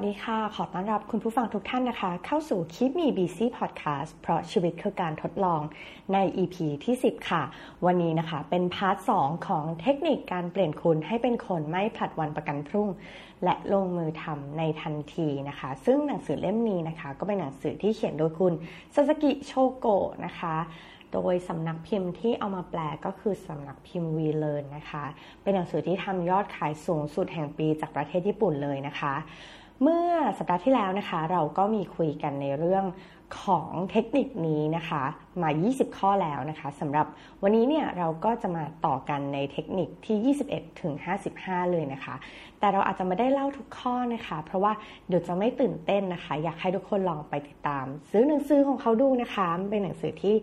สวัสดีค่ะ ขอต้อนรับคุณผู้ฟังทุกท่านนะคะ เข้าสู่ Keep Me Busy Podcast เพราะชีวิตคือการทดลองใน EP ที่ 10 ค่ะ วันนี้นะคะเป็น part 2 ของเทคนิคการเปลี่ยนคุณให้เป็นคนไม่ผลัดวันประกันพรุ่ง และลงมือทำในทันทีนะคะ ซึ่งหนังสือเล่มนี้นะคะ ก็เป็นหนังสือที่เขียนโดยคุณซาซากิโชโกะนะคะโดยสำนักพิมพ์ที่เอามาแปลก็คือสำนักพิมพ์ WeLearn นะคะ เป็นหนังสือที่ทำยอดขายสูงสุดแห่งปีจากประเทศญี่ปุ่นเลยนะคะ เมื่อสัปดาห์ที่แล้วนะคะ เราก็มีคุยกันในเรื่องของเทคนิคนี้นะคะ มา 20 ข้อแล้วนะคะสำหรับวันนี้เนี่ยเราก็จะมาต่อกันในเทคนิคที่ 21 ถึง 55 เลยนะคะ แต่เราอาจจะไม่ได้เล่าทุกข้อนะคะ เพราะว่าเดี๋ยวจะไม่ตื่นเต้นนะคะ อยากให้ทุกคนลองไปติดตาม ซื้อหนังสือของเขาดูนะคะ เป็นหนังสือที่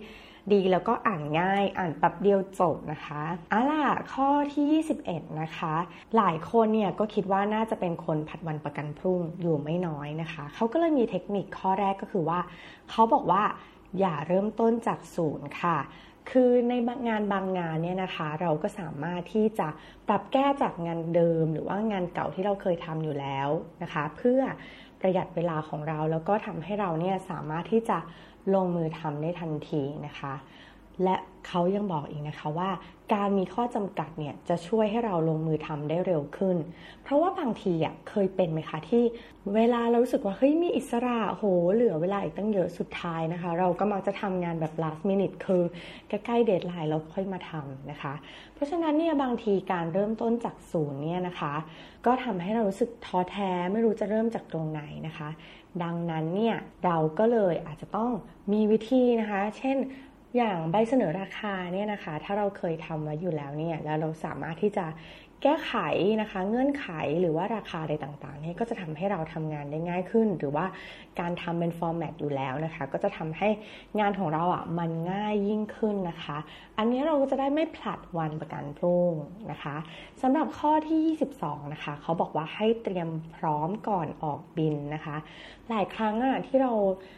ดีแล้วก็อ่านง่าย อ่านแป๊บเดียวจบนะคะอะล่ะข้อที่ 21 นะคะ หลายคนเนี่ยก็คิดว่าน่าจะเป็นคนผัดวันประกันพรุ่งอยู่ไม่น้อยนะคะ เขาก็เลยมีเทคนิคข้อแรกก็คือว่า เขาบอกว่าอย่าเริ่มต้นจากศูนย์ค่ะคือในงานบางงานเนี่ยนะคะ เราก็สามารถที่จะปรับแก้จากงานเดิม หรือว่างานเก่าที่เราเคยทำอยู่แล้วนะคะ เพื่อประหยัดเวลาของเราแล้วก็ทำให้เราเนี่ยสามารถที่จะ ลงมือทำได้ทันทีนะคะ และเขายังบอกอีกนะคะว่า การมีข้อจำกัดเนี่ยจะช่วยให้เราลงมือทำได้เร็วขึ้น เพราะว่าบางทีอะเคยเป็นไหมคะที่เวลาเรารู้สึกว่าเฮ้ยมีอิสระโหเหลือเวลาอีกตั้งเยอะสุดท้ายนะคะ เราก็มักจะทำงานแบบ last minute คือใกล้ๆเดทไลน์เราค่อยมาทำนะคะ เพราะฉะนั้นเนี่ยบางทีการเริ่มต้นจากศูนย์เนี่ยนะคะ ก็ทำให้เรารู้สึกท้อแท้ไม่รู้จะเริ่มจากตรงไหนนะคะ ดังนั้นเนี่ยเราก็เลยอาจจะต้องมีวิธีนะคะ เช่นอย่างใบเสนอราคาเนี่ยนะคะ ถ้าเราเคยทำไว้อยู่แล้วเนี่ยแล้วเราสามารถที่จะ แก้ไขนะคะเงื่อนไขหรือว่าราคาใดต่างๆนี่ก็จะทำให้เราทำงานได้ง่ายขึ้น หรือว่าการทำเป็นฟอร์แมตอยู่แล้วนะคะ ก็จะทำให้งานของเราอะมันง่ายยิ่งขึ้นนะคะ อันนี้เราก็จะได้ไม่ผลัดวันประกันพรุ่งนะคะสำหรับข้อที่ 22 นะคะ เขาบอกว่าให้เตรียมพร้อมก่อนออกบินนะคะ หลายครั้งอะที่เรา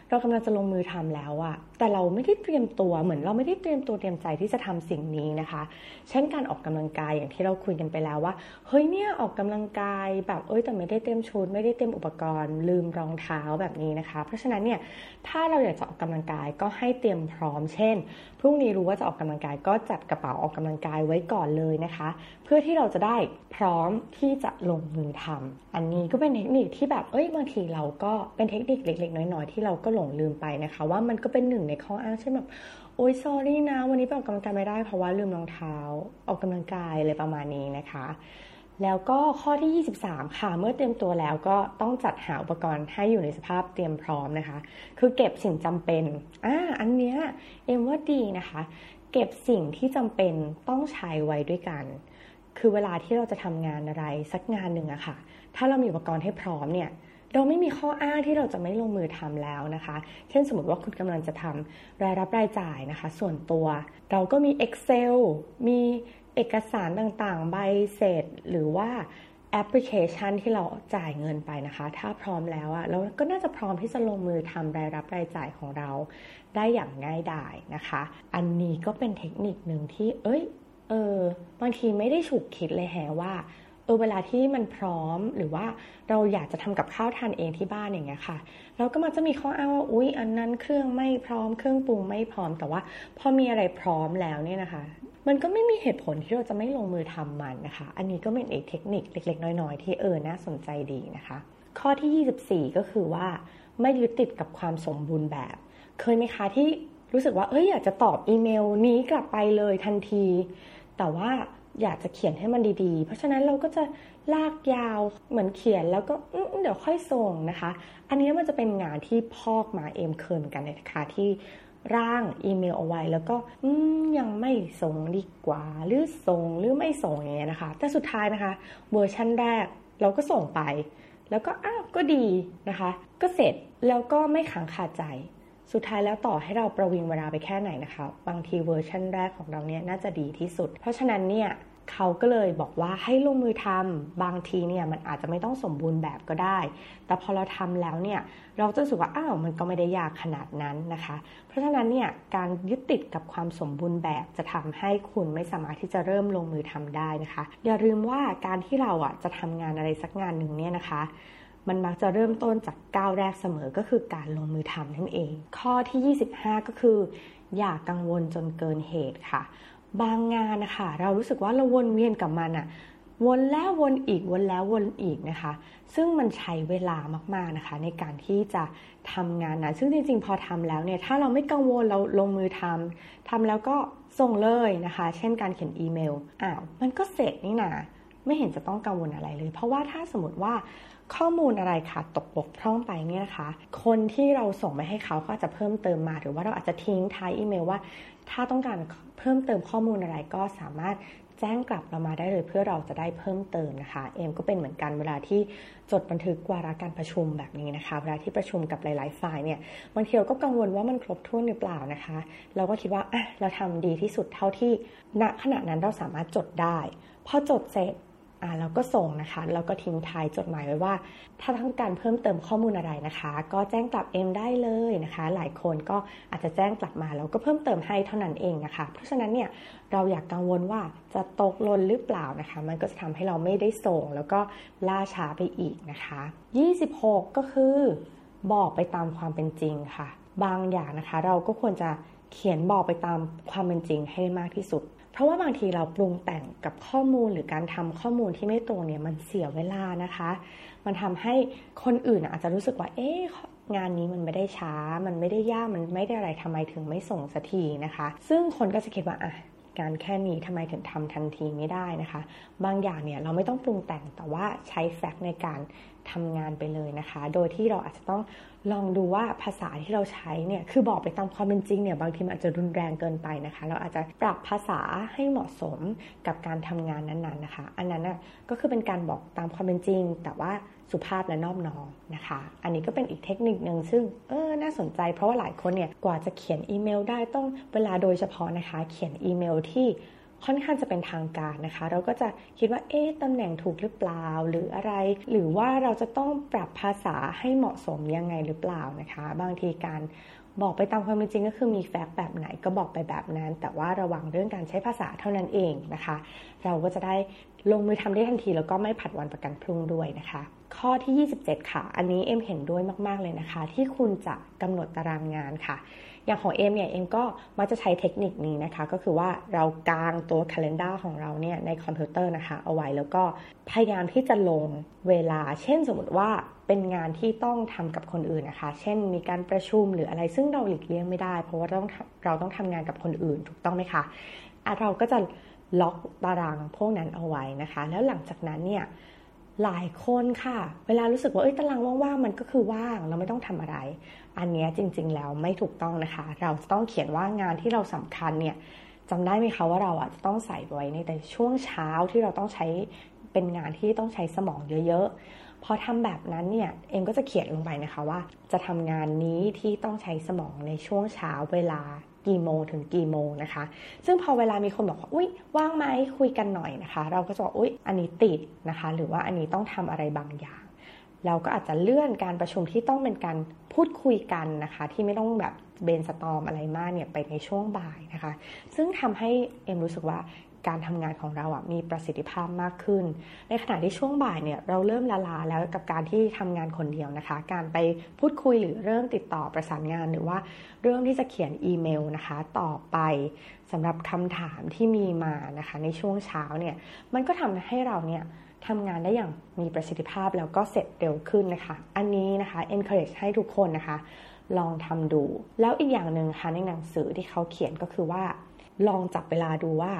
เรากำลังจะลงมือทำแล้วอะ แต่เราไม่ได้เตรียมตัวเหมือนเราไม่ได้เตรียมตัวเตรียมใจที่จะทำสิ่งนี้นะคะ เช่นการออกกำลังกายอย่างที่เราคุยกันไปแล้วว่าเฮ้ยเนี่ยออกกำลังกายแบบเอ้ยแต่ไม่ได้เตรียมชุดไม่ได้เตรียมอุปกรณ์ ลืมรองเท้าแบบนี้นะคะ เพราะฉะนั้นเนี่ยถ้าเราอยากจะออกกำลังกายก็ให้เตรียมพร้อม เช่นพรุ่งนี้รู้ว่าจะออกกำลังกายก็จัดกระเป๋าออกกำลังกายไว้ก่อนเลยนะคะ พื่อที่เราจะได้พร้อมที่จะลงมือทำอันนี้ก็เป็นเทคนิคที่แบบเอ้ยบางทีเราก็เป็นเทคนิคเล็ก ๆ น้อยๆที่เราก็หลงลืมไปนะคะ ว่ามันก็เป็นหนึ่งในข้ออ้างเช่นแบบโอ้ย sorry นะ วันนี้ไปออกกำลังกายไม่ได้เพราะว่าลืมรองเท้าออกกำลังกายอะไรประมาณนี้นะคะ แล้วก็ข้อที่ 23 ค่ะ เมื่อเตรียมตัวแล้วก็ต้องจัดหาอุปกรณ์ให้อยู่ในสภาพเตรียมพร้อมนะคะ คือเก็บสิ่งจำเป็นอ่าอันเนี้ยเอ็มว่าดีนะคะ เก็บสิ่งที่จำเป็นต้องใช้ไว้ด้วยกัน คือเวลาที่เราจะทำงานอะไรสักงานหนึ่งอะค่ะ ถ้าเรามีอุปกรณ์ให้พร้อมเนี่ยเราไม่มีข้ออ้างที่เราจะไม่ลงมือทำแล้วนะคะ เช่นสมมติว่าคุณกำลังจะทำรายรับรายจ่ายนะคะ ส่วนตัว เราก็มี Excel มีเอกสารต่างๆ ใบเสร็จหรือว่าแอปพลิเคชันที่เราจ่ายเงินไปนะคะ ถ้าพร้อมแล้วอะเราก็น่าจะพร้อมที่จะลงมือทำรายรับรายจ่ายของเรา ได้อย่างง่ายดายนะคะ อันนี้ก็เป็นเทคนิคหนึ่งที่ เอ้ย เออบางทีไม่ได้ฉุกคิดเลยแฮว่าเออเวลาที่มันพร้อมหรือว่าเราอยากจะทำกับข้าวทานเองที่บ้านอย่างเงี้ยค่ะเราก็มักจะมีข้ออ้างว่าอุ๊ยอันนั้นเครื่องไม่พร้อมเครื่องปรุงไม่พร้อมแต่ว่าพอมีอะไรพร้อมแล้วเนี่ยนะคะ มันก็ไม่มีเหตุผลที่เราจะไม่ลงมือทำมันนะคะ อันนี้ก็เป็นเอกเทคนิคเล็ก ๆ น้อย ๆ ที่เออน่าสนใจดีนะคะ ข้อที่ 24 ก็คือว่า ไม่ยึดติดกับความสมบูรณ์แบบ เคยไหมคะที่รู้สึกว่าเอ้ยอยากจะตอบอีเมลนี้กลับไปเลยทันที แต่ว่าอยากจะเขียนให้มันดีๆ เพราะฉะนั้นเราก็จะลากยาวเหมือนเขียนแล้วก็เดี๋ยวค่อยส่งนะคะ อันนี้มันจะเป็นงานที่พอกมาเอมเคยเหมือนกันนะคะที่ร่างอีเมลเอาไว้ แล้วก็ยังไม่ส่งดีกว่า หรือส่งหรือไม่ส่งอย่างเงี้ยนะคะ แต่สุดท้ายนะคะเวอร์ชันแรกเราก็ส่งไป แล้วก็อ้าวก็ดีนะคะ ก็เสร็จแล้วก็ไม่ค้างคาใจ สุดท้ายแล้วต่อให้เราประวิงเวลาไปแค่ไหนนะคะ บางทีเวอร์ชันแรกของเราเนี่ยน่าจะดีที่สุด เพราะฉะนั้นเนี่ยเขาก็เลยบอกว่าให้ลงมือทำบางทีเนี่ยมันอาจจะไม่ต้องสมบูรณ์แบบก็ได้ แต่พอเราทำแล้วเนี่ยเราจะรู้สึกว่าอ้าวมันก็ไม่ได้ยากขนาดนั้นนะคะ เพราะฉะนั้นเนี่ยการยึดติดกับความสมบูรณ์แบบจะทำให้คุณไม่สามารถที่จะเริ่มลงมือทำได้นะคะ อย่าลืมว่าการที่เราอะจะทำงานอะไรสักงานหนึ่งเนี่ยนะคะ มันมักจะเริ่มต้นจากก้าวแรกเสมอก็คือการลงมือทำนั่นเอง ข้อที่ 25 ก็คือ อย่ากังวลจนเกินเหตุค่ะ บางงานนะคะเรารู้สึกว่าเราวนเวียนกับมันอะวนแล้ววนอีกวนแล้ววนอีกนะคะ ซึ่งมันใช้เวลามาก ๆนะคะ ในการที่จะทำงานนะซึ่งจริง ๆ พอทำแล้วเนี่ยถ้าเราไม่กังวลเราลงมือทำทำแล้วก็ส่งเลยนะคะ เช่นการเขียนอีเมลอ้าวมันก็เสร็จนี่นาไม่เห็นจะต้องกังวลอะไรเลย เพราะว่าถ้าสมมติว่า ข้อมูลอะไรค่ะตกบกพร่องไปเนี่ยนะคะ คนที่เราส่งไปให้เขาก็อาจจะเพิ่มเติมมา หรือว่าเราอาจจะทิ้งท้ายอีเมลว่า ถ้าต้องการเพิ่มเติมข้อมูลอะไรก็สามารถแจ้งกลับเรามาได้เลยเพื่อเราจะได้เพิ่มเติมนะคะ เอมก็เป็นเหมือนกันเวลาที่จดบันทึกวาระการประชุมแบบนี้นะคะ เวลาที่ประชุมกับหลาย ๆ ฝ่ายเนี่ยบางทีเราก็กังวลว่ามันครบถ้วนหรือเปล่านะคะ เราก็คิดว่าอะเราทำดีที่สุดเท่าที่ณขณะนั้นเราสามารถจดได้พอจดเสร็จ อ่าเราก็ส่งนะคะแล้วก็ทิ้งท้ายจดหมายไว้ว่า ถ้าต้องการเพิ่มเติมข้อมูลอะไรนะคะ ก็แจ้งกลับเอ็มได้เลยนะคะ หลายคนก็อาจจะแจ้งกลับมาแล้วก็เพิ่มเติมให้เท่านั้นเองนะคะ เพราะฉะนั้นเนี่ยเราอยากกังวลว่าจะตกหล่นหรือเปล่านะคะ มันก็จะทำให้เราไม่ได้ส่ง แล้วก็ล่าช้าไปอีกนะคะ 26 ก็คือบอกไปตามความเป็นจริงค่ะ บางอย่างนะคะ เราก็ควรจะเขียนบอกไปตามความเป็นจริงให้ได้มากที่สุด ราะว่าบางทีเราปรุงแต่งกับข้อมูลหรือการทำข้อมูลที่ไม่ตรงเนี่ยมันเสียเวลานะคะ มันทำให้คนอื่นอาจจะรู้สึกว่า เอ๊ะงานนี้มันไม่ได้ช้า มันไม่ได้ยาก มันไม่ได้อะไรทำไมถึงไม่ส่งสักทีนะคะ ซึ่งคนก็จะคิดว่าอะการแค่นี้ทำไมถึงทำทันทีไม่ได้นะคะ บางอย่างเนี่ยเราไม่ต้องปรุงแต่งแต่ว่าใช้แฟกต์ในการ ทำงานไปเลยนะคะ โดยที่เราอาจจะต้องลองดูว่าภาษาที่เราใช้เนี่ย คือบอกไปตามความเป็นจริงเนี่ย บางทีมันอาจจะรุนแรงเกินไปนะคะ เราอาจจะปรับภาษาให้เหมาะสมกับการทำงานนั้นๆนะคะ อันนั้นนะก็คือเป็นการบอกตามความเป็นจริง แต่ว่าสุภาพและนอบน้อมนะคะ อันนี้ก็เป็นอีกเทคนิคหนึ่งซึ่งเออน่าสนใจเพราะว่าหลายคนเนี่ย กว่าจะเขียนอีเมลได้ต้องเวลาโดยเฉพาะนะคะ เขียนอีเมลที่ ค่อนข้างจะเป็นทางการนะคะ เราก็จะคิดว่าเอ๊ะตำแหน่งถูกหรือเปล่าหรืออะไร หรือว่าเราจะต้องปรับภาษาให้เหมาะสมยังไงหรือเปล่านะคะ บางทีการบอกไปตามความเป็นจริงก็คือมีแฟกต์แบบไหนก็บอกไปแบบนั้น แต่ว่าระวังเรื่องการใช้ภาษาเท่านั้นเองนะคะ เราก็จะได้ลงมือทำได้ทันทีแล้วก็ไม่ผัดวันประกันพรุ่งด้วยนะคะ ข้อที่ 27 ค่ะ อันนี้เอ็มเห็นด้วยมากๆเลยนะคะ ที่คุณจะกำหนดตารางงานค่ะ อย่างของเอ็มเนี่ยเอ็มก็มักจะใช้เทคนิคนี้นะคะ ก็คือว่าเรากางตัว calendar ของเราเนี่ยในคอมพิวเตอร์นะคะ เอาไว้แล้วก็พยายามที่จะลงเวลา เช่นสมมติว่าเป็นงานที่ต้องทำกับคนอื่นนะคะ เช่น มีการประชุมหรืออะไรซึ่งเราหลีกเลี่ยงไม่ได้ เพราะว่าต้องเราต้องทำงานกับคนอื่นถูกต้องไหมคะะเราก็จะล็อกตารางพวกนั้นเอาไว้นะคะ แล้วหลังจากนั้นเนี่ย หลายคนค่ะ เวลารู้สึกว่าเอ้ยตารางว่างๆมันก็คือว่างเราไม่ต้องทำอะไร อันนี้จริง ๆ แล้วไม่ถูกต้องนะคะ เราจะต้องเขียนว่างานที่เราสำคัญเนี่ยจำได้ไหมคะว่าเราอะจะต้องใส่ไว้ในแต่ช่วงเช้าที่เราต้องใช้เป็นงานที่ต้องใช้สมองเยอะๆ พอทำแบบนั้นเนี่ยเองก็จะเขียนลงไปนะคะว่า จะทำงานนี้ที่ต้องใช้สมองในช่วงเช้าเวลา กี่โมงถึงกี่โมงนะคะ ซึ่งพอเวลามีคนบอกว่าอุ้ยว่างไหมคุยกันหน่อยนะคะ เราก็จะบอกอุ้ยอันนี้ติดนะคะ หรือว่าอันนี้ต้องทำอะไรบางอย่าง เราก็อาจจะเลื่อนการประชุมที่ต้องเป็นการพูดคุยกันนะคะ ที่ไม่ต้องแบบเบนสตอมอะไรมากเนี่ยไปในช่วงบ่ายนะคะ ซึ่งทำให้เอ็มรู้สึกว่า การทำงานของเราอะมีประสิทธิภาพมากขึ้น ในขณะที่ช่วงบ่ายเนี่ยเราเริ่มละลาแล้วกับการที่ทำงานคนเดียวนะคะ การไปพูดคุยหรือเริ่มติดต่อประสานงานหรือว่าเรื่องที่จะเขียนอีเมลนะคะต่อไปสำหรับคำถามที่มีมานะคะ ในช่วงเช้าเนี่ยมันก็ทำให้เราเนี่ยทำงานได้อย่างมีประสิทธิภาพแล้วก็เสร็จเร็วขึ้นนะคะ อันนี้นะคะ encourage ให้ทุกคนนะคะ ลองทำดู แล้วอีกอย่างหนึ่งค่ะในหนังสือที่เขาเขียนก็คือว่า ลองจับเวลาดูว่า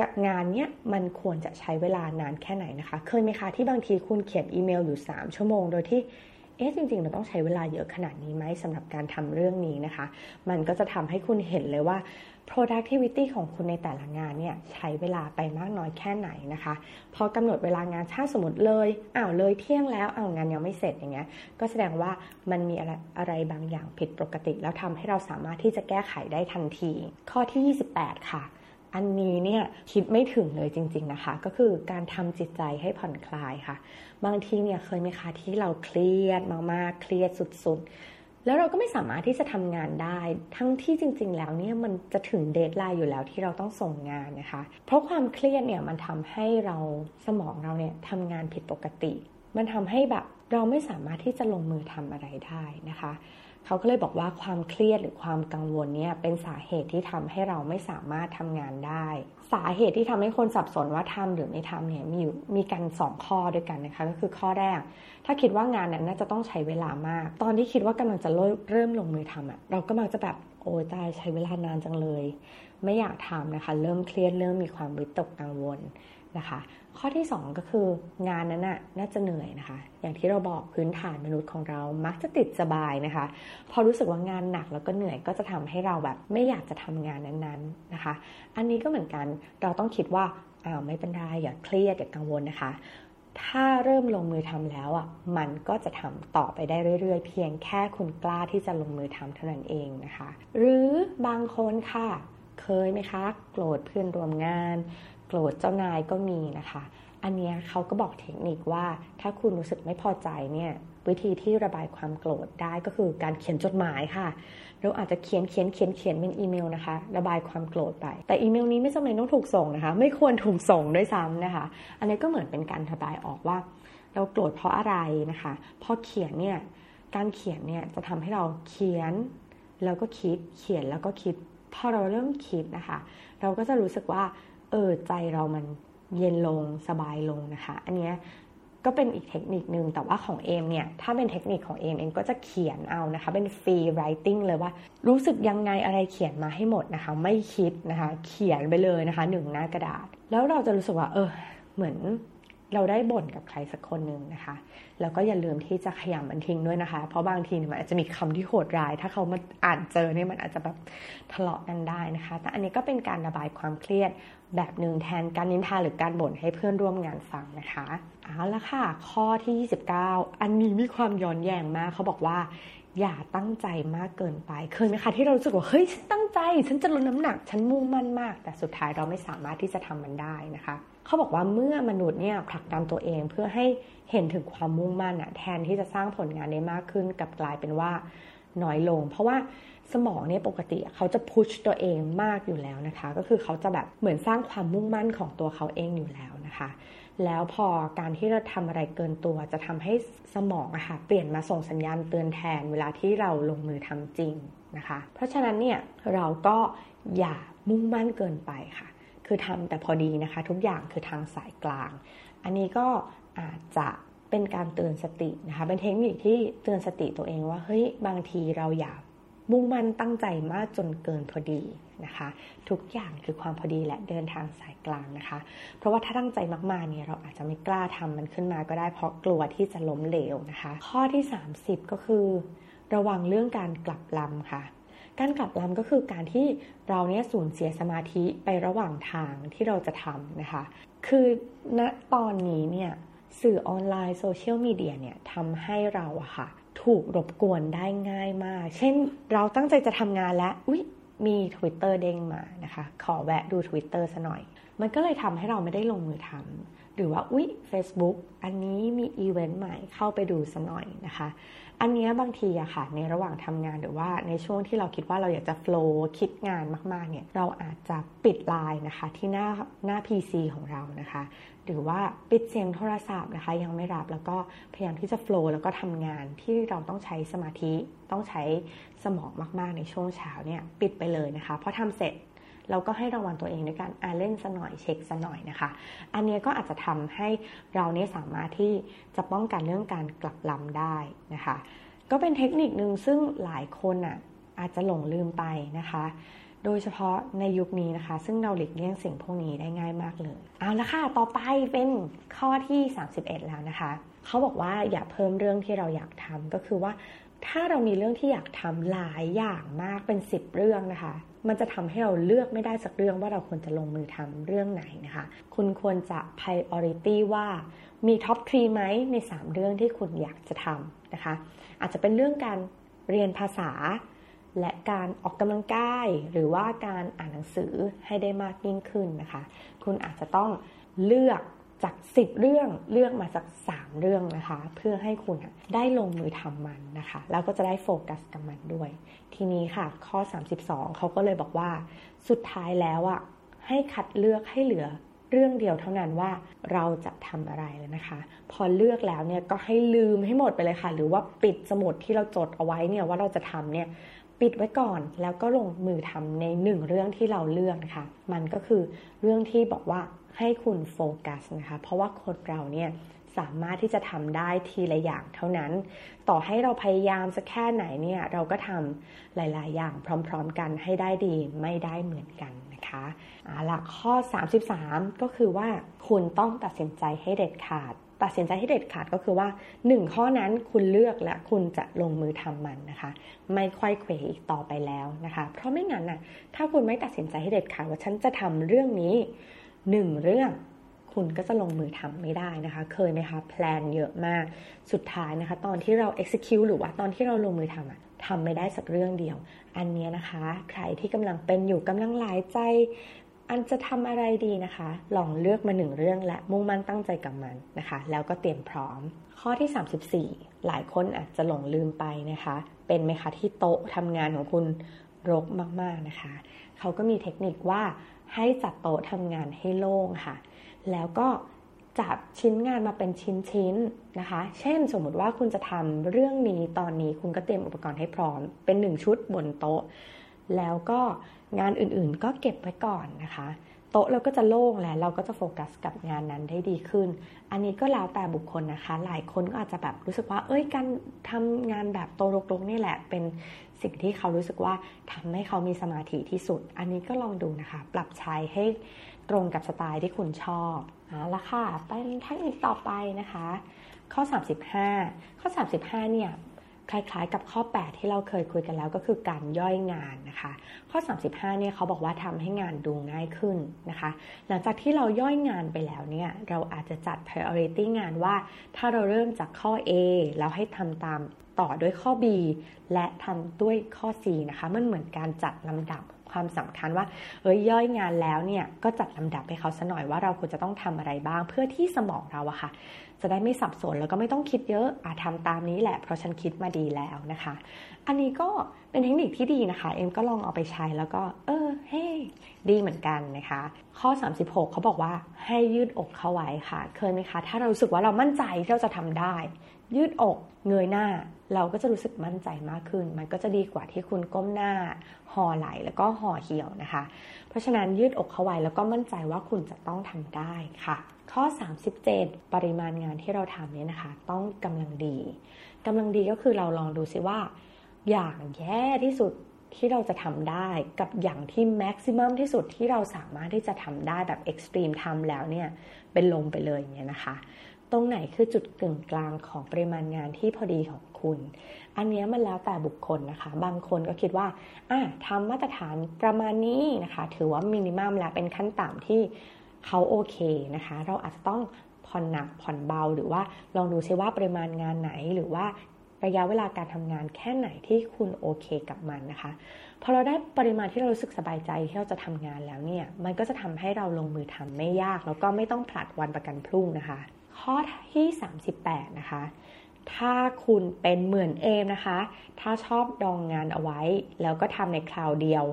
กับงานเนี้ยมันควรจะใช้เวลานานแค่ไหนนะคะ เคยไหมคะที่บางทีคุณเขียนอีเมลอยู่ 3 ชั่วโมง โดยที่เอ๊ะจริงๆ เราต้องใช้เวลาเยอะขนาดนี้ไหมสำหรับการทำเรื่องนี้นะคะ มันก็จะทำให้คุณเห็นเลยว่า productivity ของคุณในแต่ละงานเนี่ยใช้เวลาไปมากน้อยแค่ไหนนะคะ พอกำหนดเวลางานถ้าสมมติเลยอ้าวเลยเที่ยงแล้วอ้าวงานยังไม่เสร็จอย่างเงี้ยก็แสดงว่ามันมีอะไรอะไรบางอย่างผิดปกติ แล้วทำให้เราสามารถที่จะแก้ไขได้ทันที ข้อที่ 28 ค่ะ อันนี้เนี่ยคิดไม่ถึงเลยจริง ๆนะคะ ก็คือการทำจิตใจให้ผ่อนคลายค่ะ บางทีเนี่ยเคยไหมคะที่เราเครียดมากๆเครียดสุดๆ แล้วเราก็ไม่สามารถที่จะทำงานได้ ทั้งที่จริง ๆ แล้วเนี่ยมันจะถึงเดทไลน์อยู่แล้วที่เราต้องส่งงานนะคะ เพราะความเครียดเนี่ยมันทำให้เราสมองเราเนี่ยทำงานผิดปกติ มันทำให้แบบเราไม่สามารถที่จะลงมือทำอะไรได้นะคะ เขาก็เลยบอกว่าความเครียดหรือความกังวลเนี่ยเป็นสาเหตุที่ทำให้เราไม่สามารถทำงานได้ สาเหตุที่ทำให้คนสับสนว่าทำหรือไม่ทำเนี่ยมีมีกันสองข้อด้วยกันนะคะก็คือข้อแรก ถ้าคิดว่างานนั้นน่าจะต้องใช้เวลามาก ตอนที่คิดว่ากำลังจะเริ่มลงมือทำอะ่ะเราก็มักจะแบบโอ้ตายใช้เวลานานจังเลย ไม่อยากทำนะคะ เริ่มเครียดเริ่มมีความวิตกกังวล นะคะ ข้อที่ 2 ก็คืองานนั้นน่ะน่าจะเหนื่อยนะคะ อย่างที่เราบอกพื้นฐานมนุษย์ของเรามักจะติดสบายนะคะ พอรู้สึกว่างานหนักแล้วก็เหนื่อยก็จะทำให้เราแบบไม่อยากจะทำงานนั้นๆนะคะ อันนี้ก็เหมือนกันเราต้องคิดว่าอ้าวไม่เป็นไรอย่าเครียดอย่ากังวลนะคะถ้าเริ่มลงมือทำแล้วอะมันก็จะทำต่อไปได้เรื่อยๆ เพียงแค่คุณกล้าที่จะลงมือทำเท่านั้นเองนะคะ หรือบางคนค่ะ เคยไหมคะ โกรธเพื่อนร่วมงาน โกรธเจ้านายก็มีนะคะ อันนี้เขาก็บอกเทคนิคว่าถ้าคุณรู้สึกไม่พอใจเนี่ยวิธีที่ระบายความโกรธได้ก็คือการเขียนจดหมายค่ะ เราอาจจะเขียนเขียนเขียนเขียนเป็นอีเมลนะคะ ระบายความโกรธไป แต่อีเมลนี้ไม่จำเป็นต้องถูกส่งนะคะ ไม่ควรถูกส่งด้วยซ้ำนะคะ อันนี้ก็เหมือนเป็นการระบายออกว่า เราโกรธเพราะอะไรนะคะ พอเขียนเนี่ยการเขียนเนี่ยจะทำให้เราเขียนแล้วก็คิดเขียนแล้วก็คิดพอเราเริ่มคิดนะคะ เราก็จะรู้สึกว่า เออใจเรามันเย็นลงสบายลงนะคะ อันนี้ก็เป็นอีกเทคนิคนึง แต่ว่าของเอมเนี่ย ถ้าเป็นเทคนิคของเอมเอมก็จะเขียนเอานะคะ เป็น free writing เลยว่า รู้สึกยังไงอะไรเขียนมาให้หมดนะคะ ไม่คิดนะคะ เขียนไปเลยนะคะหนึ่งหน้ากระดาษ แล้วเราจะรู้สึกว่า เออ เหมือน เราได้บ่นกับใครสักคนหนึ่งนะคะ แล้วก็อย่าลืมที่จะขยำมันทิ้งด้วยนะคะ เพราะบางทีมันอาจจะมีคำที่โหดร้าย ถ้าเขามาอ่านเจอเนี่ยมันอาจจะแบบทะเลาะกันได้นะคะ แต่อันนี้ก็เป็นการระบายความเครียดแบบหนึ่งแทนการนินทาหรือการบ่นให้เพื่อนร่วมงานฟังนะคะเอาละค่ะ ข้อที่ 29 อันนี้มีความย้อนแย้งมากเขาบอกว่าอย่าตั้งใจมากเกินไป เคยไหมคะที่เรารู้สึกว่าเฮ้ยฉันตั้งใจ ฉันจะลดน้ำหนัก ฉันมุ่งมั่นมาก แต่สุดท้ายเราไม่สามารถที่จะทำมันได้นะคะ เขาบอกว่าเมื่อมนุษย์เนี่ยผลักดันตัวเองเพื่อให้เห็นถึงความมุ่งมั่นอะแทนที่จะสร้างผลงานได้มากขึ้นกับกลายเป็นว่าน้อยลง เพราะว่าสมองเนี่ยปกติเขาจะพุชตัวเองมากอยู่แล้วนะคะ ก็คือเขาจะแบบเหมือนสร้างความมุ่งมั่นของตัวเขาเองอยู่แล้วนะคะ แล้วพอการที่เราทำอะไรเกินตัวจะทำให้สมองอะค่ะเปลี่ยนมาส่งสัญญาณเตือนแทนเวลาที่เราลงมือทำจริงนะคะ เพราะฉะนั้นเนี่ยเราก็อย่ามุ่งมั่นเกินไปค่ะ คือทำแต่พอดีนะคะ ทุกอย่างคือทางสายกลาง อันนี้ก็อาจจะเป็นการเตือนสตินะคะ เป็นเทคนิคที่เตือนสติตัวเองว่าเฮ้ยบางทีเราอย่ามุ่งมั่นตั้งใจมากจนเกินพอดีนะคะ ทุกอย่างคือความพอดีและเดินทางสายกลางนะคะ เพราะว่าถ้าตั้งใจมากๆเนี่ยเราอาจจะไม่กล้าทำมันขึ้นมาก็ได้เพราะกลัวที่จะล้มเหลวนะคะ ข้อที่ 30 ก็คือ ระวังเรื่องการกลับลำค่ะ การกลับลำก็คือการที่เราเนี่ยสูญเสียสมาธิไประหว่างทางที่เราจะทำนะคะ คือณตอนนี้เนี่ยสื่อออนไลน์โซเชียลมีเดียเนี่ยทำให้เราอะค่ะ ถูกรบกวนได้ง่ายมาก เช่นเราตั้งใจจะทำงานแล้วอุ๊ยมี Twitter เด้งมานะคะ ขอแวะดู Twitter ซะหน่อย มันก็เลยทำให้เราไม่ได้ลงมือทำหรือว่าอุ๊ย Facebook อันนี้มีอีเวนต์ใหม่เข้าไปดูซะหน่อยนะคะ อันนี้บางทีอะค่ะ ในระหว่างทำงานหรือว่าในช่วงที่เราคิดว่าเราอยากจะโฟล์คิดงานมากๆเนี่ยเราอาจจะปิดไลน์นะคะที่หน้าหน้า PC ของเรานะคะ หรือว่าปิดเสียงโทรศัพท์นะคะ ยังไม่รับแล้วก็พยายามที่จะโฟกัสแล้วก็ทำงานที่เราต้องใช้สมาธิต้องใช้สมองมากๆในช่วงเช้าเนี่ยปิดไปเลยนะคะพอทำเสร็จ เราก็ให้รางวัลตัวเองด้วยการอ่าเล่นสหน่อยเช็คสหน่อยนะคะ อันนี้ก็อาจจะทำให้เราเนี่ยสามารถที่จะป้องกันเรื่องการกลับลำได้นะคะ ก็เป็นเทคนิคหนึ่งซึ่งหลายคนอะอาจจะหลงลืมไปนะคะโดยเฉพาะในยุคนี้นะคะ ซึ่งเราหลีกเลี่ยงสิ่งพวกนี้ได้ง่ายมากเลย เอาละค่ะ ต่อไปเป็นข้อที่ 31 แล้วนะคะ เขาบอกว่าอย่าเพิ่มเรื่องที่เราอยากทำก็คือว่า ถ้าเรามีเรื่องที่อยากทำหลายอย่างมากเป็น 10 เรื่องนะคะ มันจะทำให้เราเลือกไม่ได้สักเรื่องว่าเราควรจะลงมือทำเรื่องไหนนะคะ คุณควรจะ priority ว่ามีท็อปทรีไหมใน 3 เรื่องที่คุณอยากจะทำนะคะ อาจจะเป็นเรื่องการเรียนภาษา และการออกกำลังกาย หรือว่าการอ่านหนังสือให้ได้มากยิ่งขึ้นนะคะ คุณอาจจะต้องเลือก จาก10เรื่องเลือกมาสัก3เรื่องนะคะ เพื่อให้คุณได้ลงมือทำมันนะคะ แล้วก็จะได้โฟกัสกับมันด้วย ทีนี้ค่ะ ข้อ 32 เขาก็เลยบอกว่า สุดท้ายแล้วอะให้คัดเลือกให้เหลือเรื่องเดียวเท่านั้นว่าเราจะทำอะไรแล้วนะคะ พอเลือกแล้วเนี่ยก็ให้ลืมให้หมดไปเลยค่ะ หรือว่าปิดสมุดที่เราจดเอาไว้เนี่ยว่าเราจะทำเนี่ยปิดไว้ก่อนแล้วก็ลงมือทำในหนึ่งเรื่องที่เราเลือกนะคะ มันก็คือเรื่องที่บอกว่า ให้คุณโฟกัสนะคะ เพราะว่าคนเราเนี่ยสามารถที่จะทำได้ทีละอย่างเท่านั้น ต่อให้เราพยายามสักแค่ไหนเนี่ย เราก็ทำหลาย ๆ อย่างพร้อม ๆ กันให้ได้ดีไม่ได้เหมือนกันนะคะหลักข้อ 33 ก็คือว่าคุณต้องตัดสินใจให้เด็ดขาด ตัดสินใจให้เด็ดขาดก็คือว่า 1 ข้อนั้นคุณเลือกและคุณจะลงมือทำมันนะคะ ไม่ค่อยเขวอีกต่อไปแล้วนะคะ เพราะไม่งั้นน่ะถ้าคุณไม่ตัดสินใจให้เด็ดขาดว่าฉันจะทำเรื่องนี้ หนึ่งเรื่องคุณก็จะลงมือทำไม่ได้นะคะ เคยไหมคะ แพลนเยอะมาก สุดท้ายนะคะ ตอนที่เรา execute หรือว่าตอนที่เราลงมือทำอะทำไม่ได้สักเรื่องเดียว อันนี้นะคะ ใครที่กำลังเป็นอยู่กำลังหลายใจ อันจะทำอะไรดีนะคะ ลองเลือกมาหนึ่งเรื่องและมุ่งมั่นตั้งใจกับมันนะคะ แล้วก็เตรียมพร้อม ข้อที่ 34 หลายคนอาจจะหลงลืมไปนะคะ เป็นไหมคะที่โต๊ะทำงานของคุณรกมากๆนะคะ เขาก็มีเทคนิคว่า ให้จัดโต๊ะทำงานให้โล่งค่ะ แล้วก็จับชิ้นงานมาเป็นชิ้นๆนะคะ เช่นสมมติว่าคุณจะทำเรื่องนี้ตอนนี้คุณก็เตรียมอุปกรณ์ให้พร้อม เป็นหนึ่งชุดบนโต๊ะ แล้วก็งานอื่นๆก็เก็บไว้ก่อนนะคะ โต๊ะเราก็จะโล่งแล้วเราก็จะโฟกัสกับงานนั้นได้ดีขึ้น อันนี้ก็แล้วแต่บุคคลนะคะ หลายคนก็อาจจะแบบรู้สึกว่า เอ้ยการทำงานแบบโตรกๆนี่แหละเป็นสิ่งที่เขารู้สึกว่าทำให้เขามีสมาธิที่สุด อันนี้ก็ลองดูนะคะ ปรับใช้ให้ตรงกับสไตล์ที่คุณชอบเอาละค่ะเป็นเทคนิคต่อไปนะคะ ข้อ 35 ข้อ 35เนี่ย คล้ายๆ กับข้อ 8 ที่เราเคยคุยกันแล้วก็คือการย่อยงานนะคะ ข้อ 35เนี่ยเขาบอกว่าทำให้งานดูง่ายขึ้นนะคะ หลังจากที่เราย่อยงานไปแล้วเนี่ยเราอาจจะจัด priority งานว่า ถ้าเราเริ่มจากข้อ A แล้วให้ทำตามต่อด้วยข้อ B และทำด้วยข้อ C นะคะ มันเหมือนการจัดลำดับ ความสำคัญว่าเอ้ยย่อยงานแล้วเนี่ยก็จัดลำดับให้เขาซะหน่อยว่าเราควรจะต้องทำอะไรบ้าง เพื่อที่สมองเราอะค่ะ จะได้ไม่สับสนแล้วก็ไม่ต้องคิดเยอะอาทำตามนี้แหละ เพราะฉันคิดมาดีแล้วนะคะ อันนี้ก็เป็นเทคนิคที่ดีนะคะ เอ็มก็ลองเอาไปใช้แล้วก็ เออเฮ้ดีเหมือนกันนะคะ ข้อ 36 เขาบอกว่าให้ยืดอกเข้าไว้ค่ะ เคยไหมคะ ถ้าเรารู้สึกว่าเรามั่นใจที่เราจะทำได้ ยืดอกเงยหน้า เราก็จะรู้สึกมั่นใจมากขึ้น มันก็จะดีกว่าที่คุณก้มหน้าห่อไหลแล้วก็ห่อเหี่ยวนะคะ เพราะฉะนั้นยืดอกเข้าไว้แล้วก็มั่นใจว่าคุณจะต้องทำได้ค่ะ ข้อ 37 ปริมาณงานที่เราทำเนี่ยนะคะ ต้องกำลังดีกำลังดีก็คือเราลองดูซิว่า อย่างแย่ที่สุดที่เราจะทำได้กับอย่างที่แม็กซิมัมที่สุดที่เราสามารถที่จะทำได้แบบเอ็กซ์ตรีมทำแล้วเนี่ยเป็นลงไปเลยเนี่ยนะคะ ตรงไหนคือจุดกึ่งกลางของปริมาณงานที่พอดีของคุณ อันนี้มันแล้วแต่บุคคลนะคะ บางคนก็คิดว่าอะทำมาตรฐานประมาณนี้นะคะ ถือว่ามินิมัมและเป็นขั้นต่ำที่เขาโอเคนะคะ เราอาจจะต้องผ่อนหนักผ่อนเบาหรือว่าลองดูซิว่าปริมาณงานไหนหรือว่าระยะเวลาการทำงานแค่ไหนที่คุณโอเคกับมันนะคะพอเราได้ปริมาณที่เรารู้สึกสบายใจที่เราจะทำงานแล้วเนี่ย มันก็จะทำให้เราลงมือทำไม่ยาก แล้วก็ไม่ต้องผลัดวันประกันพรุ่งนะคะ ข้อที่ 38 นะคะ ถ้าคุณเป็นเหมือนเอมนะคะ ถ้าชอบดองงานเอาไว้ แล้วก็ทำในคราวเดียว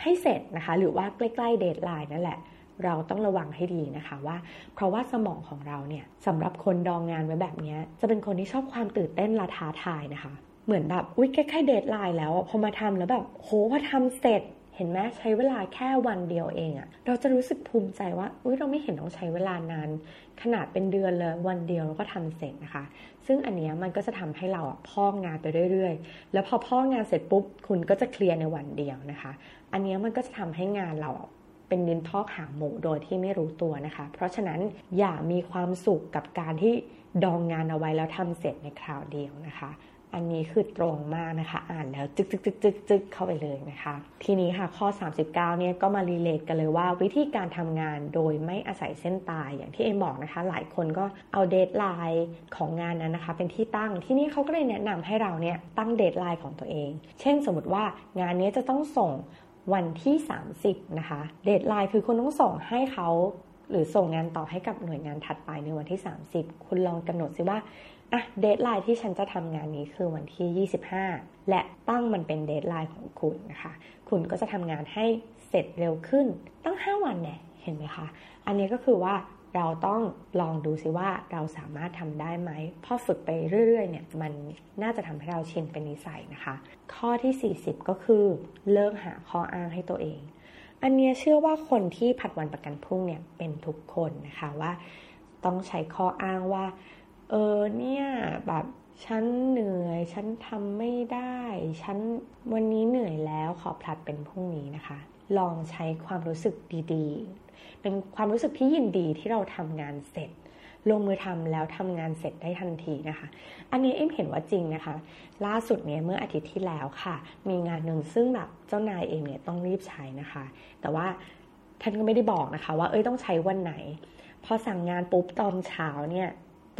ให้เสร็จนะคะ หรือว่าใกล้ๆเดทไลน์นั่นแหละเราต้องระวังให้ดีนะคะว่า เพราะว่าสมองของเราเนี่ยสำหรับคนดองงานไว้แบบนี้จะเป็นคนที่ชอบความตื่นเต้นและท้าทายนะคะ เหมือนแบบอุ้ยใกล้ๆ deadline แล้วพอมาทำแล้วแบบโหพอทำเสร็จ เห็นไหมใช้เวลาแค่วันเดียวเองอะเราจะรู้สึกภูมิใจว่าอุ้ยเราไม่เห็นต้องใช้เวลานานขนาดเป็นเดือนเลยวันเดียวเราก็ทำเสร็จนะคะ ซึ่งอันนี้มันก็จะทำให้เราอะดองงานไปเรื่อยๆ แล้วพอดองงานเสร็จปุ๊บคุณก็จะเคลียร์ในวันเดียวนะคะ อันนี้มันก็จะทำให้งานเราเป็นดินพอกหางหมูโดยที่ไม่รู้ตัวนะคะ เพราะฉะนั้นอย่ามีความสุขกับการที่ดองงานเอาไว้แล้วทำเสร็จในคราวเดียวนะคะ อันนี้คือตรงมากนะคะ อ่านแล้วจึกจึกจึกจึกจึกเข้าไปเลยนะคะ ทีนี้ค่ะข้อ 39 เนี่ยก็มา relate กันเลยว่าวิธีการทำงานโดยไม่อาศัยเส้นตายอย่างที่เอ็มบอกนะคะ หลายคนก็เอา deadline ของงานนั้นนะคะ เป็นที่ตั้งที่นี่เขาก็เลยแนะนำให้เราเนี่ยตั้ง deadline ของตัวเอง เช่นสมมติว่างานนี้จะต้องส่งวันที่ 30 นะคะ deadline คือคุณต้องส่งให้เขา หรือส่งงานต่อให้กับหน่วยงานถัดไปในวันที่ 30 คุณลองกำหนดสิว่าอะ deadline ที่ฉันจะทำงานนี้คือวันที่ 25 และตั้งมันเป็น deadline ของคุณนะคะ คุณก็จะทำงานให้เสร็จเร็วขึ้นตั้ง 5 วันเนี่ยเห็นไหมคะ อันนี้ก็คือว่าเราต้องลองดูซิว่าเราสามารถทำได้ไหมพอฝึกไปเรื่อยๆเนี่ยมันน่าจะทำให้เราชินเป็นนิสัยนะคะ ข้อที่ 40 ก็คือเลิกหาข้ออ้างให้ตัวเอง อันนี้เชื่อว่าคนที่ผัดวันประกันพรุ่งเนี่ยเป็นทุกคนนะคะว่า ต้องใช้ข้ออ้างว่า เออเนี่ยแบบฉันเหนื่อย ฉันทำไม่ได้ ฉันวันนี้เหนื่อยแล้วขอผลัดเป็นพรุ่งนี้นะคะ ลองใช้ความรู้สึกดีๆ เป็นความรู้สึกที่ยินดีที่เราทำงานเสร็จ ลงมือทำแล้วทำงานเสร็จได้ทันทีนะคะ อันนี้เอ็มเห็นว่าจริงนะคะ ล่าสุดเนี่ยเมื่ออาทิตย์ที่แล้วค่ะ มีงานหนึ่งซึ่งแบบเจ้านายเองเนี่ยต้องรีบใช้นะคะ แต่ว่าท่านก็ไม่ได้บอกนะคะ ว่าเอ้ยต้องใช้วันไหน พอสั่งงานปุ๊บตอนเช้าเนี่ย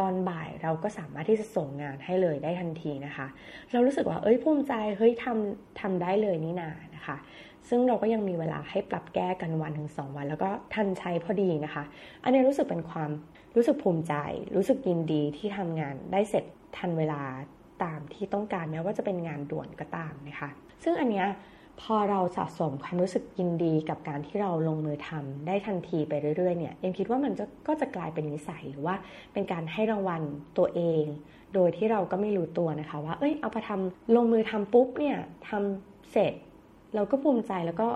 ตอนบ่ายเราก็สามารถที่จะส่งงานให้เลยได้ทันทีนะคะ เรารู้สึกว่าเอ้ยภูมิใจเฮ้ยทำทำได้เลยนี่นานะคะ ซึ่งเราก็ยังมีเวลาให้ปรับแก้กันวันถึงสองวัน แล้วก็ทันใช้พอดีนะคะ อันนี้รู้สึกเป็นความรู้สึกภูมิใจ รู้สึกยินดีที่ทำงานได้เสร็จทันเวลาตามที่ต้องการแม้ว่าจะเป็นงานด่วนก็ตามนะคะ ซึ่งอันเนี้ย พอเราสะสมความรู้สึกยินดีกับการที่เราลงมือทำได้ทันทีไปเรื่อยๆเนี่ยเอ็มคิดว่ามันก็จะกลายเป็นนิสัยหรือว่าเป็นการให้รางวัลตัวเอง โดยที่เราก็ไม่รู้ตัวนะคะว่าเอ้ยเอาไปทำลงมือทำปุ๊บเนี่ยทำเสร็จ เราก็ภูมิใจแล้วก็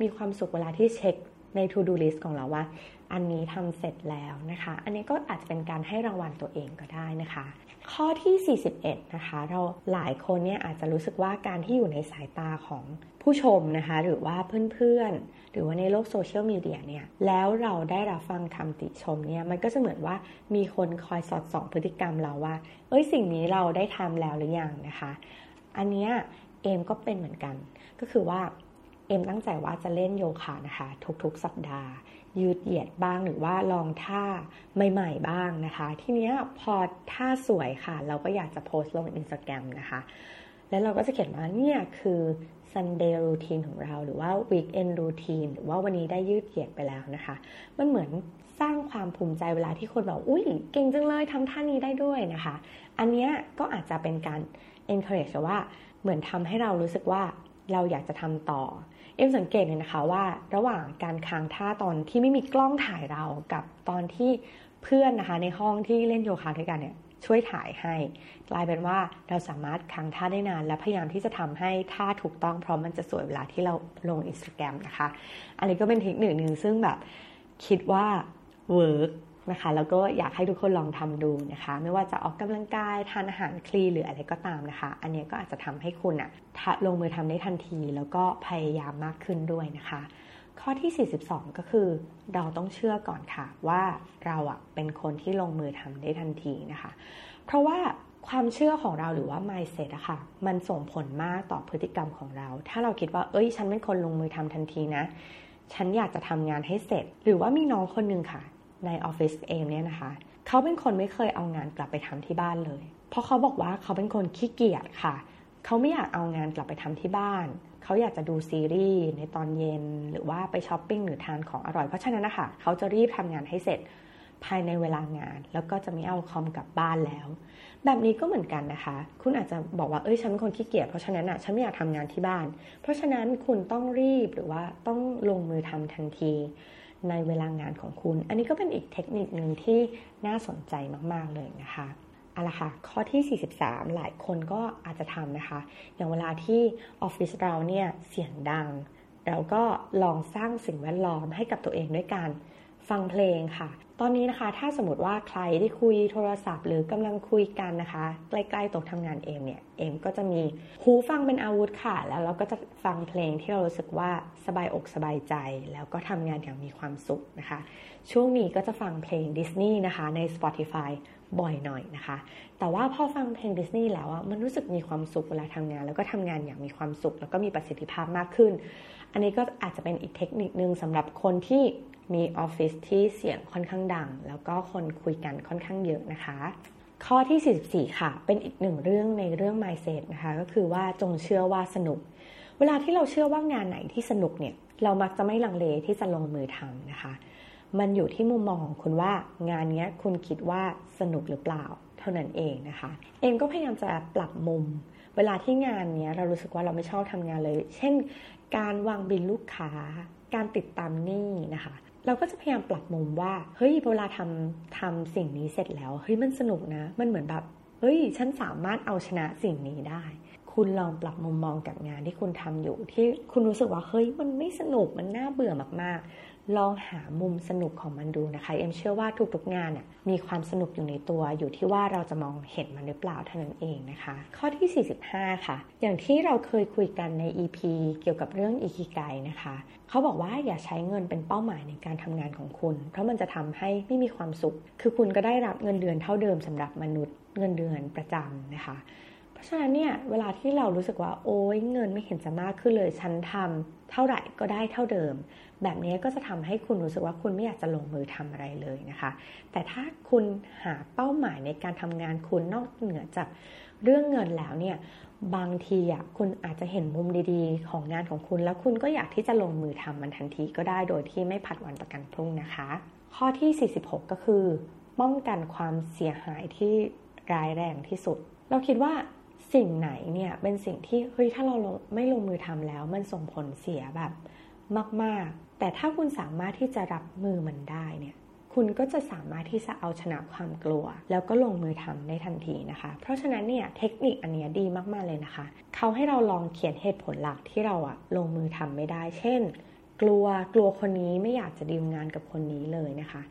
มีความสุขเวลาที่เช็คใน to do list ของเราว่า อันนี้ทำเสร็จแล้วนะคะ อันนี้ก็อาจจะเป็นการให้รางวัลตัวเองก็ได้นะคะ ข้อที่ 41 นะคะ เราหลายคนเนี่ยอาจจะรู้สึกว่าการที่อยู่ในสายตาของผู้ชมนะคะ หรือว่าเพื่อนๆ หรือว่าในโลกโซเชียลมีเดียเนี่ย แล้วเราได้รับฟังคำติชมเนี่ย มันก็จะเหมือนว่ามีคนคอยสอดส่องพฤติกรรมเราว่า เอ้ยสิ่งนี้เราได้ทำแล้วหรือยังนะคะ อันเนี้ยเอมก็เป็นเหมือนกัน ก็คือว่าเอ็มตั้งใจว่าจะเล่นโยคะนะคะ ทุกๆ สัปดาห์ ยืดเหยียดบ้างหรือว่าลองท่าใหม่ ๆ บ้างนะคะ ทีเนี้ยพอท่าสวยค่ะ เราก็อยากจะโพสต์ลงอินสตาแกรมนะคะ แล้วเราก็จะเขียนว่าเนี่ยคือ Sunday routine ของเราหรือว่า weekend routine หรือว่าวันนี้ได้ยืดเหยียดไปแล้วนะคะ มันเหมือนสร้างความภูมิใจเวลาที่คนบอกอุ้ยเก่งจังเลยทำท่านี้ได้ด้วยนะคะ อันเนี้ยก็อาจจะเป็นการ encourage ว่าเหมือนทำให้เรารู้สึกว่าเราอยากจะทำต่อ เอ็มสังเกตเลยนะคะว่าระหว่างการค้างท่าตอนที่ไม่มีกล้องถ่ายเรากับตอนที่เพื่อนนะคะในห้องที่เล่นโยคะด้วยกันเนี่ยช่วยถ่ายให้ กลายเป็นว่าเราสามารถค้างท่าได้นาน และพยายามที่จะทำให้ท่าถูกต้องเพราะมันจะสวยเวลาที่เราลงอินสตาแกรมนะคะ อันนี้ก็เป็นเทคนิคหนึ่งซึ่งแบบคิดว่าเวิร์ก นะคะแล้วก็อยากให้ทุกคนลองทำดูนะคะ ไม่ว่าจะออกกำลังกายทานอาหารคลีหรืออะไรก็ตามนะคะ อันนี้ก็อาจจะทำให้คุณอะลงมือทำได้ทันที แล้วก็พยายามมากขึ้นด้วยนะคะ ข้อที่ 42 ก็คือเราต้องเชื่อก่อนค่ะว่าเราอะเป็นคนที่ลงมือทำได้ทันทีนะคะ เพราะว่าความเชื่อของเราหรือว่า mindset อะค่ะ มันส่งผลมากต่อพฤติกรรมของเรา ถ้าเราคิดว่า เอ้ย ฉันเป็นคนลงมือทำทันทีนะ ฉันอยากจะทำงานให้เสร็จ หรือว่ามีน้องคนหนึ่งค่ะ ในออฟฟิศเองเนี่ยนะคะ เขาเป็นคนไม่เคยเอางานกลับไปทำที่บ้านเลย เพราะเขาบอกว่าเขาเป็นคนขี้เกียจค่ะ เขาไม่อยากเอางานกลับไปทำที่บ้าน เขาอยากจะดูซีรีส์ในตอนเย็น หรือว่าไปช้อปปิ้งหรือทานของอร่อย เพราะฉะนั้นนะคะเขาจะรีบทำงานให้เสร็จภายในเวลางาน แล้วก็จะไม่เอาคอมกลับบ้านแล้ว แบบนี้ก็เหมือนกันนะคะ คุณอาจจะบอกว่าเอ้ยฉันเป็นคนขี้เกียจเพราะฉะนั้นอะฉันไม่อยากทำงานที่บ้าน เพราะฉะนั้นคุณต้องรีบหรือว่าต้องลงมือทำทันที ในเวลางานของคุณ อันนี้ก็เป็นอีกเทคนิคหนึ่งที่น่าสนใจมาก ๆ เลยนะคะเอาละค่ะ ข้อที่ 43 หลายคนก็อาจจะทำนะคะ อย่างเวลาที่ออฟฟิศเราเนี่ยเสียงดัง แล้วก็ลองสร้างสิ่งแวดล้อมให้กับตัวเองด้วยการ ฟังเพลงค่ะ ตอนนี้นะคะถ้าสมมติว่าใครที่คุยโทรศัพท์ หรือกำลังคุยกันนะคะ ใกล้ๆโต๊ะทำงานเองเนี่ยเองก็จะมีหูฟังเป็นอาวุธค่ะ แล้วเราก็จะฟังเพลงที่เรารู้สึกว่าสบายอกสบายใจ แล้วก็ทำงานอย่างมีความสุขนะคะ ช่วงนี้ก็จะฟังเพลงดิสนีย์นะคะใน Spotify บ่อยหน่อยนะคะ แต่ว่าพอฟังเพลงดิสนีย์แล้วอะมันรู้สึกมีความสุขเวลาทำงาน แล้วก็ทำงานอย่างมีความสุข แล้วก็มีประสิทธิภาพมากขึ้น อันนี้ก็อาจจะเป็นอีกเทคนิคนึงสำหรับคนที่ มีออฟฟิศที่เสียงค่อนข้างดัง แล้วก็คนคุยกันค่อนข้างเยอะนะคะ ข้อที่ 44 ค่ะ เป็นอีกหนึ่งเรื่องในเรื่อง mindset นะคะ ก็คือว่าจงเชื่อว่าสนุก เวลาที่เราเชื่อว่างานไหนที่สนุกเนี่ย เรามักจะไม่ลังเลที่จะลงมือทำนะคะ มันอยู่ที่มุมมองของคุณว่างานนี้คุณคิดว่าสนุกหรือเปล่า เท่านั้นเองนะคะ เองก็พยายามจะปรับมุมเวลาที่งานนี้เรารู้สึกว่าเราไม่ชอบทำงานเลย เช่น การวางบินลูกค้า การติดตามหนี้นะคะเราก็จะพยายามปรับมุมว่า เฮ้ยเวลาทำทำสิ่งนี้เสร็จแล้ว เฮ้ยมันสนุกนะ มันเหมือนแบบ เฮ้ย ฉันสามารถเอาชนะสิ่งนี้ได้ คุณลองปรับมุมมองกับงานที่คุณทำอยู่ที่คุณรู้สึกว่า เฮ้ย มันไม่สนุก มันน่าเบื่อมาก ลองหามุมสนุกของมันดูนะคะ เอ็มเชื่อว่าทุกๆงานน่ยมีความสนุกอยู่ในตัว อยู่ที่ว่าเราจะมองเห็นมันหรือเปล่าเท่านั้นเองนะคะ ข้อที่ 45 ค่ะ อย่างที่เราเคยคุยกันใน EP เกี่ยวกับเรื่องอิคิไกนะคะ เขาบอกว่าอย่าใช้เงินเป็นเป้าหมายในการทำงานของคุณ เพราะมันจะทำให้ไม่มีความสุข คือคุณก็ได้รับเงินเดือนเท่าเดิมสำหรับมนุษย์เงินเดือนประจำนะคะราะฉะนั้นเนี่ยเวลาที่เรารู้สึกว่าโอ้ยเงินไม่เห็นจะมากขึ้นเลยฉันทำเท่าไหร่ก็ได้เท่าเดิม แบบนี้ก็จะทำให้คุณรู้สึกว่าคุณไม่อยากจะลงมือทำอะไรเลยนะคะ แต่ถ้าคุณหาเป้าหมายในการทำงานคุณนอกเหนือจากเรื่องเงินแล้วเนี่ยบางทีอะคุณอาจจะเห็นมุมดีๆ ของงานของคุณ แล้วคุณก็อยากที่จะลงมือทำมันทันทีก็ได้โดยที่ไม่ผัดวันประกันพรุ่งนะคะ ข้อที่ 46 ก็คือ ป้องกันความเสียหายที่ร้ายแรงที่สุด เราคิดว่าสิ่งไหนเนี่ยเป็นสิ่งที่เฮ้ยถ้าเราไม่ลงมือทำแล้ว มันส่งผลเสียแบบ มากๆ แต่ถ้าคุณสามารถที่จะรับมือมันได้เนี่ยคุณก็จะสามารถที่จะเอาชนะความกลัว แล้วก็ลงมือทำได้ทันทีนะคะ เพราะฉะนั้นเนี่ยเทคนิคอันนี้ดีมากๆเลยนะคะ เขาให้เราลองเขียนเหตุผลหลักที่เราอะลงมือทำไม่ได้ เช่น กลัวกลัวคนนี้ไม่อยากจะดีลงานกับคนนี้เลยนะคะ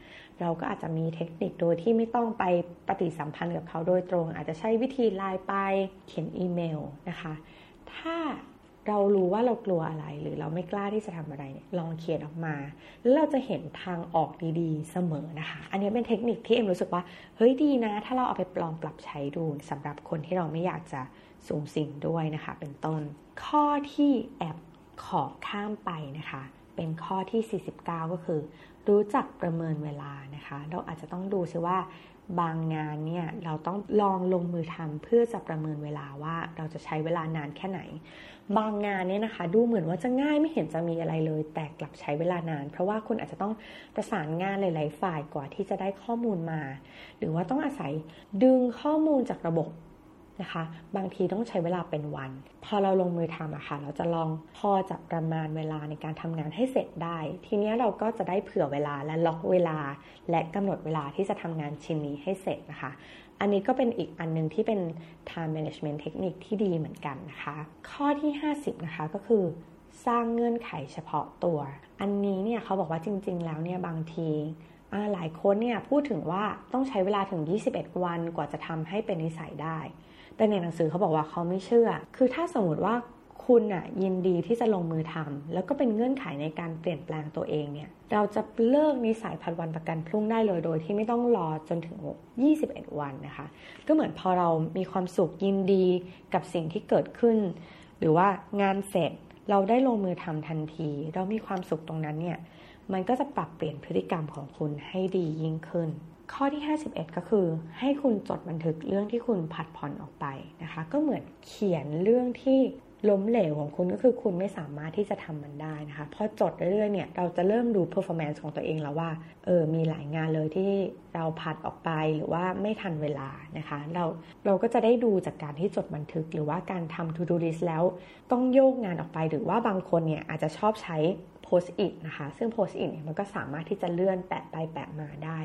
เราก็อาจจะมีเทคนิคโดยที่ไม่ต้องไปปฏิสัมพันธ์กับเขาโดยตรง อาจจะใช้วิธีไลน์ไปเขียนอีเมลนะคะ ถ้า เรารู้ว่าเรากลัวอะไรหรือเราไม่กล้าที่จะทำอะไรเนี่ยลองเขียนออกมา แล้วเราจะเห็นทางออกดีๆเสมอนะคะ อันนี้เป็นเทคนิคที่เอ็มรู้สึกว่าเฮ้ยดีนะ ถ้าเราเอาไปลองปรับใช้ดูสำหรับคนที่เราไม่อยากจะสูงสิ่งด้วยนะคะ เป็นต้น ข้อที่แอบขอข้ามไปนะคะ เป็นข้อที่ 49 ก็คือ รู้จักประเมินเวลานะคะ เราอาจจะต้องดูซิว่า บางงานเนี่ยเราต้องลองลงมือทำเพื่อจะประเมินเวลาว่าเราจะใช้เวลานานแค่ไหน บางงานเนี่ยนะคะ ดูเหมือนว่าจะง่ายไม่เห็นจะมีอะไรเลย แต่กลับใช้เวลานาน เพราะว่าคุณอาจจะต้องประสานงานหลาย ๆ ฝ่ายกว่าที่จะได้ข้อมูลมา หรือว่าต้องอาศัยดึงข้อมูลจากระบบ นะคะ บางทีต้องใช้เวลาเป็นวัน พอเราลงมือทำอะคะ่ะ เราจะลองพอจะประมาณเวลาในการทำงานให้เสร็จได้ ทีนี้เราก็จะได้เผื่อเวลาและล็อกเวลา และกำหนดเวลาที่จะทำงานชิ้นนี้ให้เสร็จนะคะ อันนี้ก็เป็นอีกอันนึงที่เป็น time management เทคนิคที่ดีเหมือนกันนะคะ ข้อที่ 50 นะคะก็คือสร้างเงื่อนไขเฉพาะตัว อันนี้เนี่ยเขาบอกว่าจริง ๆ แล้วเนี่ยบางทีหลายคนเนี่ยพูดถึงว่าต้องใช้เวลาถึง 21 วันกว่าจะทำให้เป็นนิสัยได้ แต่ในหนังสือเขาบอกว่าเขาไม่เชื่อ คือถ้าสมมติว่าคุณอะยินดีที่จะลงมือทำแล้วก็เป็นเงื่อนไขในการเปลี่ยนแปลงตัวเองเนี่ย เราจะเลิกนิสัยผัดวันประกันพรุ่งได้เลยโดยที่ไม่ต้องรอจนถึง 21 วันนะคะ ก็เหมือนพอเรามีความสุขยินดีกับสิ่งที่เกิดขึ้น หรือว่างานเสร็จเราได้ลงมือทำทันที เรามีความสุขตรงนั้นเนี่ย มันก็จะปรับเปลี่ยนพฤติกรรมของคุณให้ดียิ่งขึ้น ข้อที่ 51 ก็คือ ให้คุณจดบันทึกเรื่องที่คุณผัดผ่อนออกไปนะคะ ก็เหมือนเขียนเรื่องที่ ล้มเหลวของคุณก็คือคุณไม่สามารถที่จะทำมันได้นะคะพอจดเรื่อยๆเนี่ยเราจะเริ่มดู performance ของตัวเองแล้วว่าเออมีหลายงานเลยที่เราผัดออกไปหรือว่าไม่ทันเวลานะคะ เราเราก็จะได้ดูจากการที่จดบันทึกหรือว่าการทำ to do list แล้วต้องโยกงานออกไปหรือว่าบางคนเนี่ยอาจจะชอบใช้ Post-it นะคะ ซึ่ง Post-it เนี่ยมันก็สามารถที่จะเลื่อนแปะไปแปะมาได้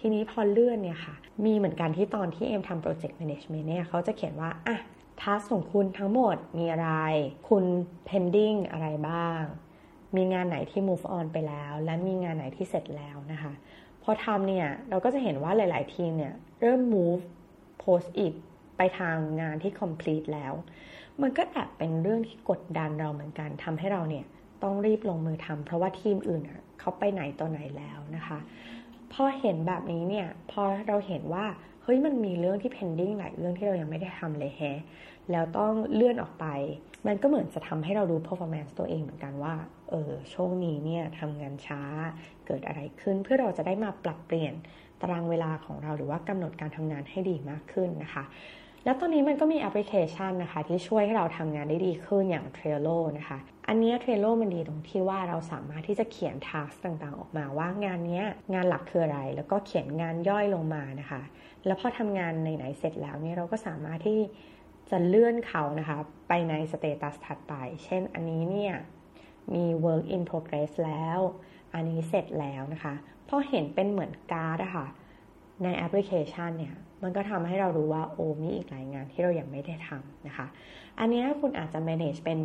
ทีนี้พอเลื่อนเนี่ยค่ะ มีเหมือนกันที่ตอนที่เอ็มทำ project management เนี่ยเขาจะเขียนว่าอะ task ของคุณทั้งหมดมีอะไร คุณ pending อะไรบ้าง มีงานไหนที่ move on ไปแล้ว และมีงานไหนที่เสร็จแล้วนะคะพอทำเนี่ย เราก็จะเห็นว่าหลาย ๆ ทีมเนี่ย เริ่ม move post it ไปทางงานที่ complete แล้ว มันก็แอบเป็นเรื่องที่กดดันเราเหมือนกันทำให้เราเนี่ยต้องรีบลงมือทำเพราะว่าทีมอื่นเขาไปไหนตัวไหนแล้วนะคะ พอเห็นแบบนี้เนี่ย พอเราเห็นว่า ฮ้ยมันมีเรื่องที่ pending หลายเรื่องที่เรายังไม่ได้ทำเลยแฮะแล้วต้องเลื่อนออกไป มันก็เหมือนจะทำให้เราดู performance ตัวเองเหมือนกันว่า เออช่วงนี้เนี่ยทำงานช้าเกิดอะไรขึ้น เพื่อเราจะได้มาปรับเปลี่ยนตารางเวลาของเราหรือว่ากำหนดการทำงานให้ดีมากขึ้นนะคะ แล้วตอนนี้มันก็มีแอปพลิเคชันนะคะ ที่ช่วยให้เราทำงานได้ดีขึ้นอย่าง Trello นะคะ อันนี้ Trello มันดีตรงที่ว่าเราสามารถที่จะเขียน task ต่างๆ ออกมาว่างานนี้งานหลักคืออะไร แล้วก็เขียนงานย่อยลงมานะคะ แล้วพอทำงานไหนเสร็จแล้วเนี่ยเราก็สามารถที่จะเลื่อนเขานะคะ ไปใน status ถัดไป เช่นอันนี้เนี่ยมี work in progress แล้ว อันนี้เสร็จแล้วนะคะพอเห็นเป็นเหมือนการ์ดอะค่ะ ในแอปพลิเคชันเนี่ย มันก็ทำให้เรารู้ว่า โอ้มีอีกหลายงานที่เรายังไม่ได้ทำนะคะ อันนี้คุณอาจจะ manage เป็น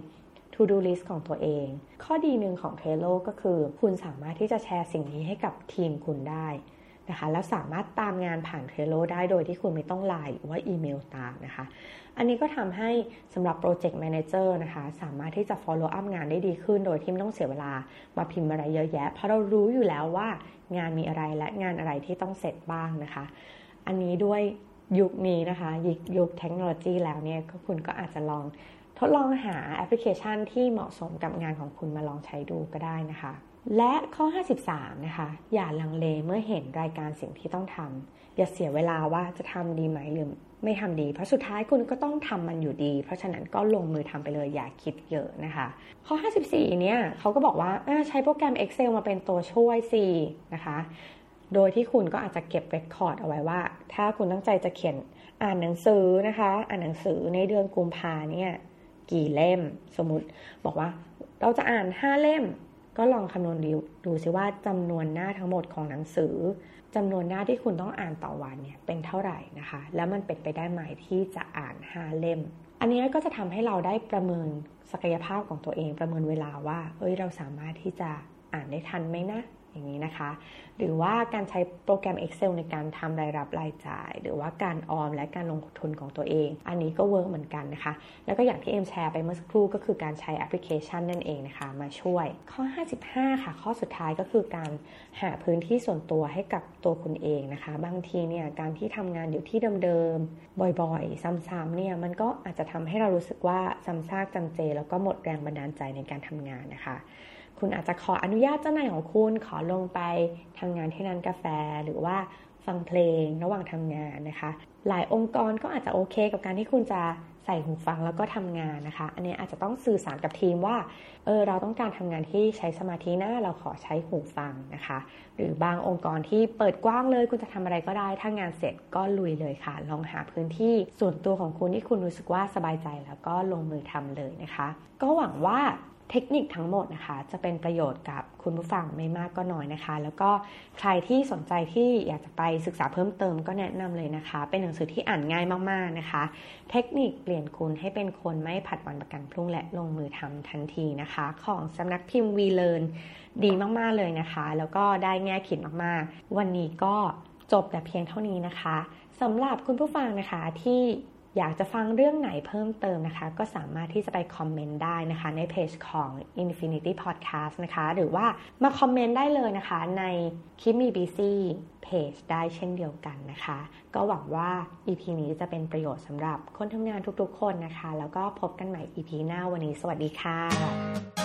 to do list ของตัวเอง ข้อดีหนึ่งของ Trello ก็คือ คุณสามารถที่จะแชร์สิ่งนี้ให้กับทีมคุณได้ นะคะแล้วสามารถตามงานผ่าน Trello ได้โดยที่คุณไม่ต้องไลน์หรือว่าอีเมลตามนะคะ อันนี้ก็ทำให้สำหรับ Project Manager นะคะสามารถที่จะ follow up งานได้ดีขึ้น โดยที่ไม่ต้องเสียเวลามาพิมพ์อะไรเยอะแยะ เพราะเรารู้อยู่แล้วว่างานมีอะไรและงานอะไรที่ต้องเสร็จบ้างนะคะ อันนี้ด้วยยุคนี้นะคะยุคเทคโนโลยีแล้วเนี่ยคุณก็อาจจะลองทดลองหาแอปพลิเคชันที่เหมาะสมกับงานของคุณมาลองใช้ดูก็ได้นะคะ และข้อ 53 นะคะ อย่าลังเลเมื่อเห็นรายการสิ่งที่ต้องทำอย่าเสียเวลาว่าจะทำดีไหมหรือไม่ทำดี เพราะสุดท้ายคุณก็ต้องทำมันอยู่ดี เพราะฉะนั้นก็ลงมือทำไปเลยอย่าคิดเยอะนะคะ ข้อ 54 เนี่ยเขาก็บอกว่าใช้โปรแกรม Excel มาเป็นตัวช่วยสินะคะ โดยที่คุณก็อาจจะเก็บเรคคอร์ดเอาไว้ว่า ถ้าคุณตั้งใจจะเขียนอ่านหนังสือนะคะ อ่านหนังสือในเดือนกุมภาเนี่ยกี่เล่มสมมติบอกว่าเราจะอ่าน 5 เล่ม ก็ลองคำนวณดูดูซิว่าจำนวนหน้าทั้งหมดของหนังสือจำนวนหน้าที่คุณต้องอ่านต่อวันเนี่ยเป็นเท่าไหร่นะคะ แล้วมันเป็นไปได้ไหมที่จะอ่าน5เล่ม อันนี้ก็จะทำให้เราได้ประเมินศักยภาพของตัวเองประเมินเวลาว่า เอ้ยเราสามารถที่จะอ่านได้ทันไหมนะ อย่างนี้นะคะ หรือว่าการใช้โปรแกรม Excel ในการทำรายรับรายจ่าย หรือว่าการออมและการลงทุนของตัวเอง อันนี้ก็ work เหมือนกันนะคะ แล้วก็อย่างที่เอ็มแชร์ไปเมื่อสักครู่ก็คือการใช้แอปพลิเคชันนั่นเองนะคะ มาช่วย ข้อ 55 ค่ะ ข้อสุดท้ายก็คือการหาพื้นที่ส่วนตัวให้กับตัวคุณเองนะคะ บางทีเนี่ยการที่ทำงานอยู่ที่เดิมๆบ่อยๆ ซ้ำๆเนี่ยมันก็อาจจะทำให้เรารู้สึกว่าซ้ำซากจำเจ แล้วก็หมดแรงบันดาลใจในการทำงานนะคะ คุณอาจจะขออนุญาตเจ้านายของคุณขอลงไปทำงานที่ร้านกาแฟ หรือว่าฟังเพลงระหว่างทำงานนะคะ หลายองค์กรก็อาจจะโอเค กับการที่คุณจะใส่หูฟังแล้วก็ทำงานนะคะ อันนี้อาจจะต้องสื่อสารกับทีมว่า เออเราต้องการทำงานที่ใช้สมาธินะ เราขอใช้หูฟังนะคะ หรือบางองค์กรที่เปิดกว้างเลย คุณจะทำอะไรก็ได้ ถ้างานเสร็จก็ลุยเลยค่ะ ลองหาพื้นที่ส่วนตัวของคุณที่คุณรู้สึกว่าสบายใจแล้วก็ลงมือทำเลยนะคะ ก็หวังว่า เทคนิคทั้งหมดนะคะ จะเป็นประโยชน์กับคุณผู้ฟังไม่มากก็น้อยนะคะ แล้วก็ใครที่สนใจที่อยากจะไปศึกษาเพิ่มเติมก็แนะนำเลยนะคะ เป็นหนังสือที่อ่านง่ายมากๆนะคะ เทคนิคเปลี่ยนคุณให้เป็นคนไม่ผัดวันประกันพรุ่งและลงมือทำทันทีนะคะ ของสำนักพิมพ์วีเลนดีมากๆเลยนะคะ แล้วก็ได้แง่คิดมากๆ วันนี้ก็จบแต่เพียงเท่านี้นะคะสำหรับคุณผู้ฟังนะคะที่ อยากจะฟังเรื่องไหนเพิ่มเติมนะคะ ก็สามารถที่จะไปคอมเมนต์ได้นะคะ ในเพจของ Infinity Podcast นะคะ หรือว่ามาคอมเมนต์ได้เลยนะคะในคิมมีบีซีเพจได้เช่นเดียวกันนะคะ ก็หวังว่า EP นี้จะเป็นประโยชน์สำหรับคนทำงานทุกๆคนนะคะ แล้วก็พบกันใหม่ EP หน้าวันนี้ สวัสดีค่ะ